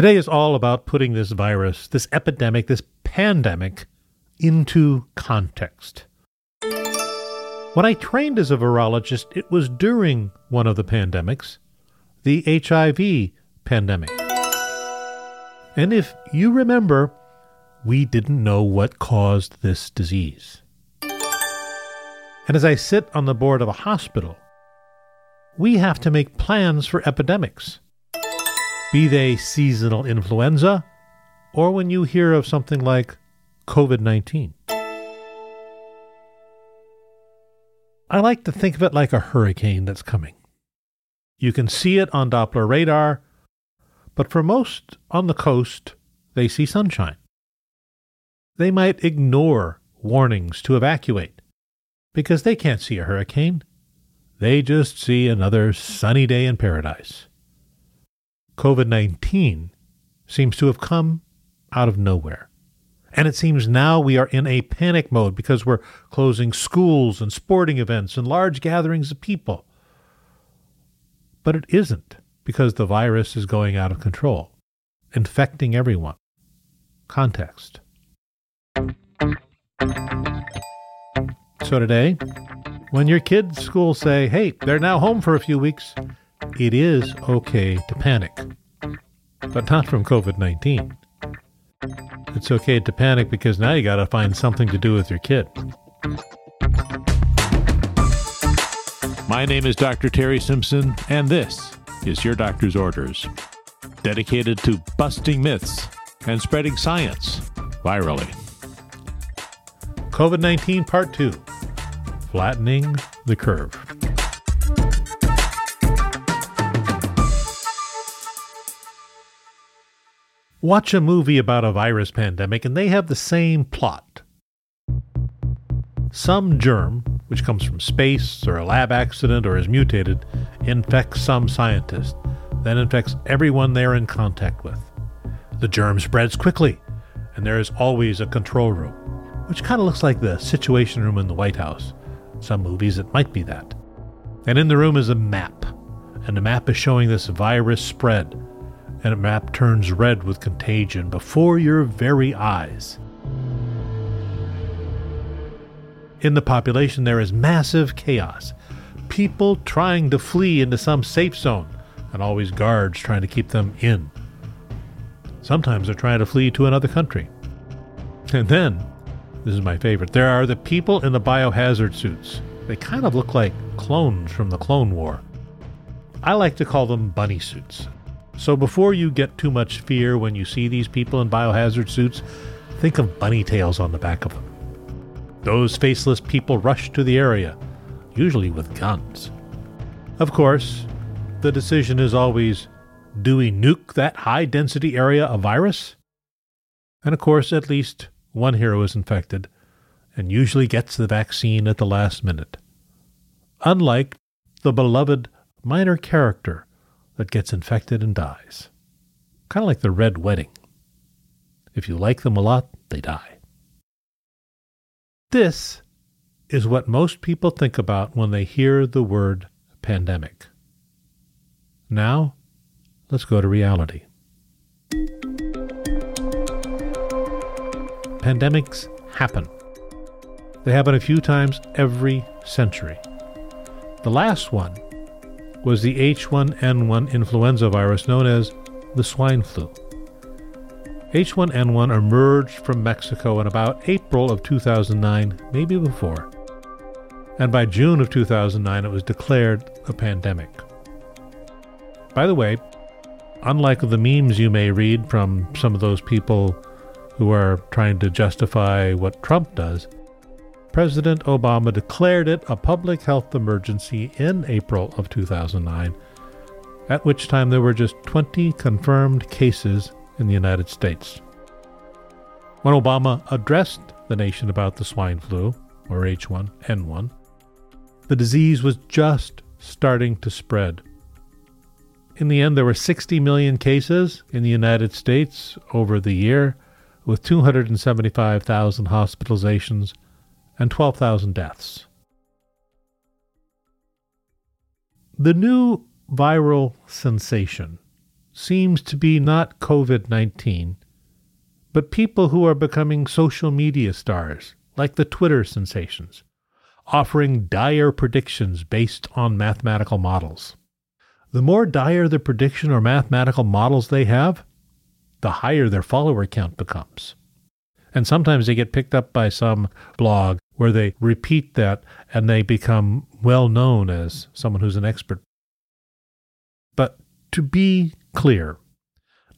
Today is all about putting this virus, this epidemic, this pandemic into context. When I trained as a virologist, it was during one of the pandemics, the HIV pandemic. And if you remember, we didn't know what caused this disease. And as I sit on the board of a hospital, we have to make plans for epidemics, be they seasonal influenza or when you hear of something like COVID 19. I like to think of it like a hurricane that's coming. You can see it on Doppler radar, but for most on the coast, they see sunshine. They might ignore warnings to evacuate because they can't see a hurricane. They just see another sunny day in paradise. COVID 19 seems to have come out of nowhere. And it seems now we are in a panic mode because we're closing schools and sporting events and large gatherings of people. But it isn't because the virus is going out of control, infecting everyone. Context. So today, when your kids' school say, hey, they're now home for a few weeks, it is okay to panic. But not from COVID 19. It's okay to panic because now you got to find something to do with your kid. My name is Dr. Terry Simpson, and this is Your Doctor's Orders, dedicated to busting myths and spreading science virally. COVID 19 Part 2 Flattening the Curve. Watch a movie about a virus pandemic, and they have the same plot. Some germ, which comes from space or a lab accident or is mutated, infects some scientist, then infects everyone they're in contact with. The germ spreads quickly, and there is always a control room, which kind of looks like the Situation Room in the White House. Some movies it might be that. And in the room is a map, and the map is showing this virus spread and a map turns red with contagion before your very eyes. In the population, there is massive chaos. People trying to flee into some safe zone, and always guards trying to keep them in. Sometimes they're trying to flee to another country. And then, this is my favorite, there are the people in the biohazard suits. They kind of look like clones from the Clone War. I like to call them bunny suits. So before you get too much fear when you see these people in biohazard suits, think of bunny tails on the back of them. Those faceless people rush to the area, usually with guns. Of course, the decision is always do we nuke that high density area of virus? And of course, at least one hero is infected and usually gets the vaccine at the last minute. Unlike the beloved minor character that gets infected and dies. Kind of like the Red Wedding. If you like them a lot, they die. This is what most people think about when they hear the word pandemic. Now, let's go to reality. Pandemics happen. They happen a few times every century. The last one was the H1N1 influenza virus known as the swine flu. H1N1 emerged from Mexico in about April of 2009, maybe before. And by June of 2009, it was declared a pandemic. By the way, unlike the memes you may read from some of those people who are trying to justify what Trump does, President Obama declared it a public health emergency in April of 2009, at which time there were just 20 confirmed cases in the United States. When Obama addressed the nation about the swine flu, or H1N1, the disease was just starting to spread. In the end, there were 60 million cases in the United States over the year, with 275,000 hospitalizations and 12,000 deaths. The new viral sensation seems to be not COVID 19, but people who are becoming social media stars, like the Twitter sensations, offering dire predictions based on mathematical models. The more dire the prediction or mathematical models they have, the higher their follower count becomes. And sometimes they get picked up by some blog where they repeat that and they become well known as someone who's an expert. But to be clear,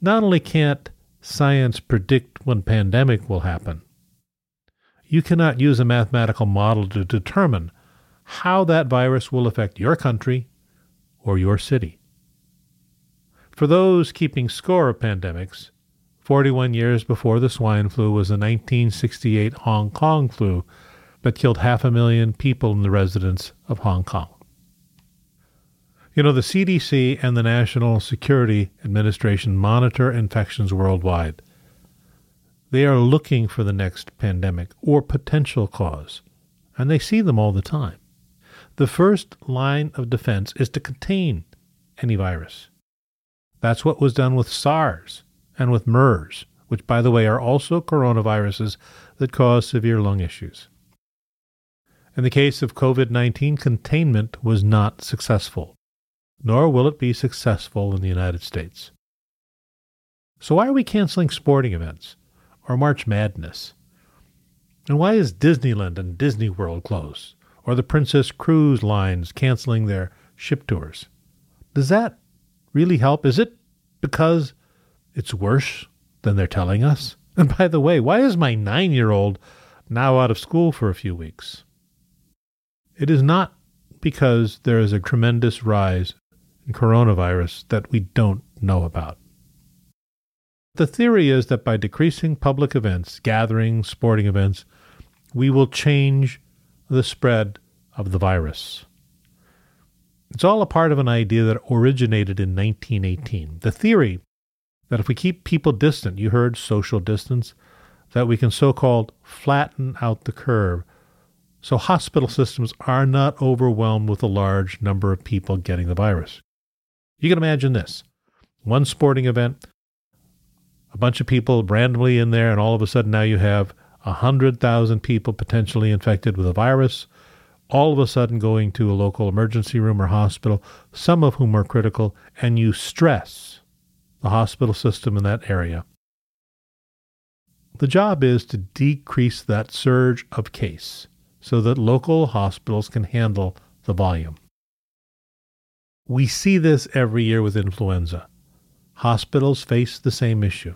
not only can't science predict when pandemic will happen, you cannot use a mathematical model to determine how that virus will affect your country or your city. For those keeping score of pandemics, 41 years before the swine flu was the 1968 Hong Kong flu that killed half a million people in the residents of Hong Kong. You know, the CDC and the National Security Administration monitor infections worldwide. They are looking for the next pandemic or potential cause, and they see them all the time. The first line of defense is to contain any virus. That's what was done with SARS and with MERS, which, by the way, are also coronaviruses that cause severe lung issues. In the case of COVID 19, containment was not successful, nor will it be successful in the United States. So, why are we canceling sporting events or March Madness? And why is Disneyland and Disney World closed, or the Princess Cruise Lines canceling their ship tours? Does that really help? Is it because it's worse than they're telling us? And by the way, why is my nine year old now out of school for a few weeks? It is not because there is a tremendous rise in coronavirus that we don't know about. The theory is that by decreasing public events, gatherings, sporting events, we will change the spread of the virus. It's all a part of an idea that originated in 1918. The theory that if we keep people distant, you heard social distance, that we can so called flatten out the curve so hospital systems are not overwhelmed with a large number of people getting the virus. You can imagine this one sporting event, a bunch of people randomly in there, and all of a sudden now you have 100,000 people potentially infected with a virus, all of a sudden going to a local emergency room or hospital, some of whom are critical, and you stress the hospital system in that area. The job is to decrease that surge of case so that local hospitals can handle the volume. We see this every year with influenza. Hospitals face the same issue.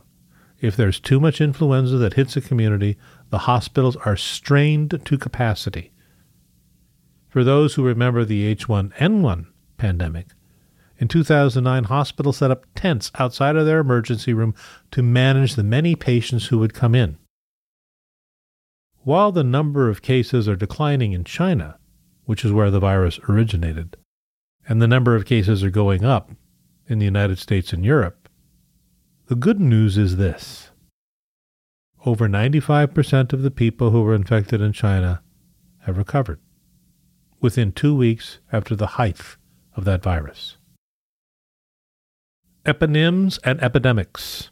If there's too much influenza that hits a community, the hospitals are strained to capacity. For those who remember the H1N1 pandemic, in 2009, hospitals set up tents outside of their emergency room to manage the many patients who would come in. While the number of cases are declining in China, which is where the virus originated, and the number of cases are going up in the United States and Europe, the good news is this. Over 95% of the people who were infected in China have recovered within two weeks after the height of that virus. Eponyms and epidemics.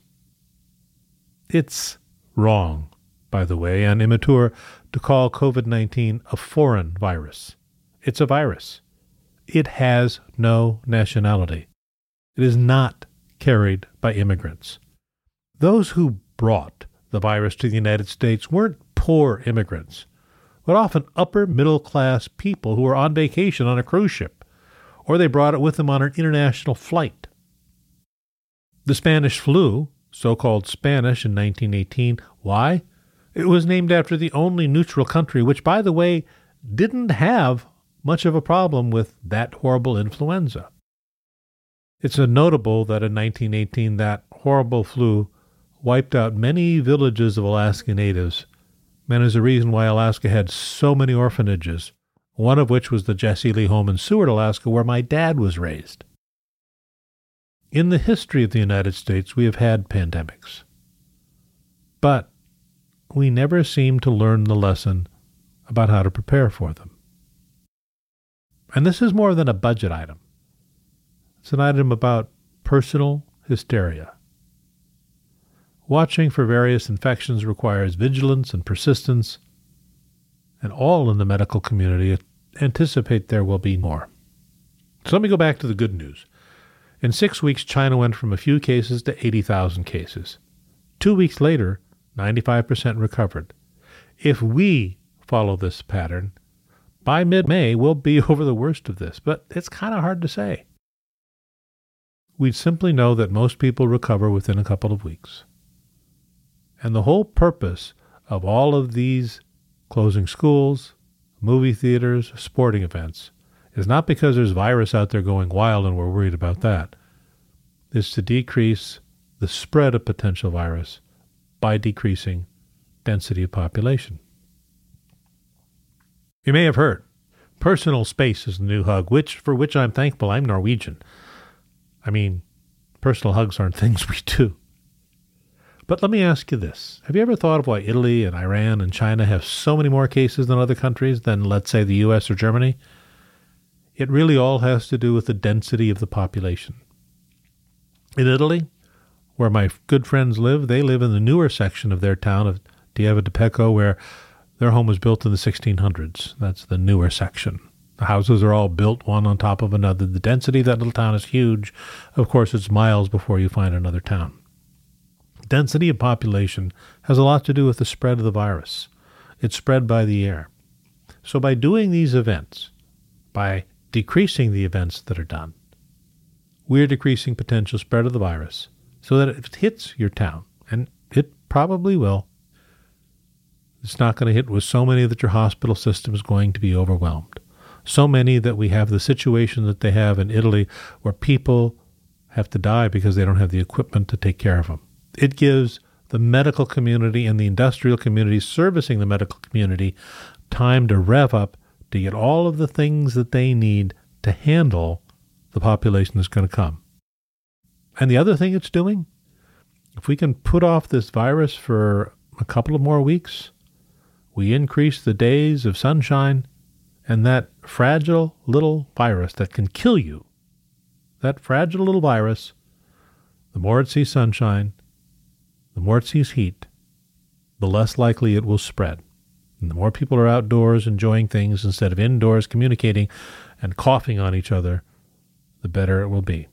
It's wrong by the way, and immature to call COVID 19 a foreign virus. It's a virus. It has no nationality. It is not carried by immigrants. Those who brought the virus to the United States weren't poor immigrants, but often upper middle class people who were on vacation on a cruise ship, or they brought it with them on an international flight. The Spanish flu, so called Spanish in 1918, why? It was named after the only neutral country, which, by the way, didn't have much of a problem with that horrible influenza. It's notable that in 1918 that horrible flu wiped out many villages of Alaska natives, and is a reason why Alaska had so many orphanages, one of which was the Jesse Lee home in Seward, Alaska, where my dad was raised. In the history of the United States, we have had pandemics. But we never seem to learn the lesson about how to prepare for them. And this is more than a budget item. It's an item about personal hysteria. Watching for various infections requires vigilance and persistence, and all in the medical community anticipate there will be more. So let me go back to the good news. In six weeks, China went from a few cases to 80,000 cases. Two weeks later, 95% recovered. If we follow this pattern, by mid May, we'll be over the worst of this, but it's kind of hard to say. We'd simply know that most people recover within a couple of weeks. And the whole purpose of all of these closing schools, movie theaters, sporting events is not because there's virus out there going wild and we're worried about that. It's to decrease the spread of potential virus by decreasing density of population. You may have heard personal space is the new hug, which for which I'm thankful. I'm Norwegian. I mean, personal hugs aren't things we do. But let me ask you this. Have you ever thought of why Italy and Iran and China have so many more cases than other countries than, let's say, the US or Germany? It really all has to do with the density of the population. In Italy, where my good friends live, they live in the newer section of their town of Dieva de Pecco, where their home was built in the 1600s. That's the newer section. The houses are all built one on top of another. The density of that little town is huge. Of course, it's miles before you find another town. Density of population has a lot to do with the spread of the virus. It's spread by the air. So, by doing these events, by decreasing the events that are done, we're decreasing potential spread of the virus so that if it hits your town, and it probably will, it's not going to hit with so many that your hospital system is going to be overwhelmed. So many that we have the situation that they have in Italy where people have to die because they don't have the equipment to take care of them. It gives the medical community and the industrial community servicing the medical community time to rev up to get all of the things that they need to handle the population that's going to come. And the other thing it's doing, if we can put off this virus for a couple of more weeks, we increase the days of sunshine, and that fragile little virus that can kill you, that fragile little virus, the more it sees sunshine, the more it sees heat, the less likely it will spread. And the more people are outdoors enjoying things instead of indoors communicating and coughing on each other, the better it will be.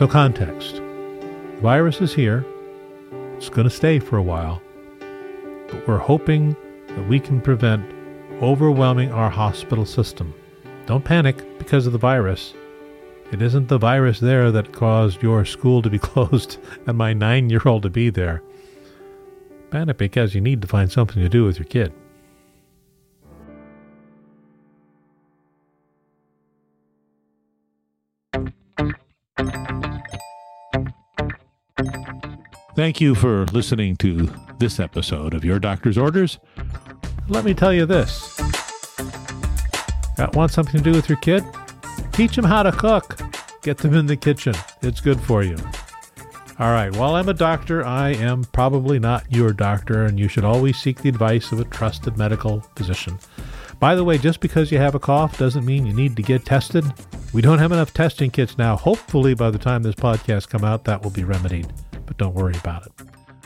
So, context the virus is here, it's going to stay for a while, but we're hoping that we can prevent overwhelming our hospital system. Don't panic because of the virus. It isn't the virus there that caused your school to be closed and my nine year old to be there. Panic because you need to find something to do with your kid. Thank you for listening to this episode of Your Doctor's Orders. Let me tell you this. Got want something to do with your kid? Teach them how to cook. Get them in the kitchen. It's good for you. All right, while I'm a doctor, I am probably not your doctor, and you should always seek the advice of a trusted medical physician. By the way, just because you have a cough doesn't mean you need to get tested. We don't have enough testing kits now. Hopefully, by the time this podcast come out, that will be remedied. But don't worry about it.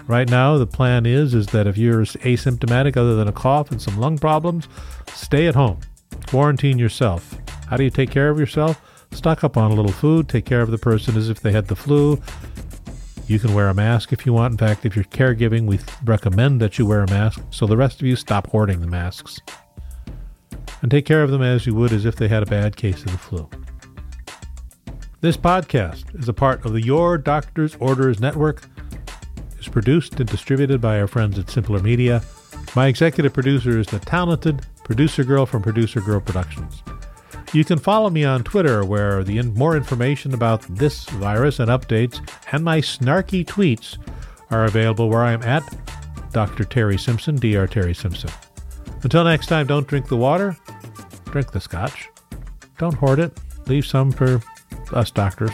Right now, the plan is is that if you're asymptomatic other than a cough and some lung problems, stay at home. Quarantine yourself. How do you take care of yourself? Stock up on a little food, take care of the person as if they had the flu. You can wear a mask if you want. In fact, if you're caregiving, we recommend that you wear a mask. So the rest of you stop hoarding the masks. And take care of them as you would as if they had a bad case of the flu. This podcast is a part of the Your Doctor's Orders Network is produced and distributed by our friends at Simpler Media. My executive producer is the talented producer girl from Producer Girl Productions. You can follow me on Twitter, where the in- more information about this virus and updates and my snarky tweets are available where I am at Dr. Terry Simpson, Dr. Terry Simpson. Until next time, don't drink the water, drink the scotch. Don't hoard it, leave some for us doctors.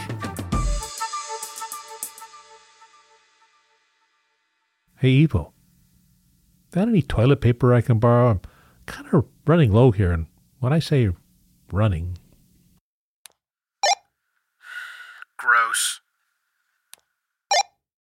Hey, Evo. Got any toilet paper I can borrow? I'm kind of running low here. And when I say running,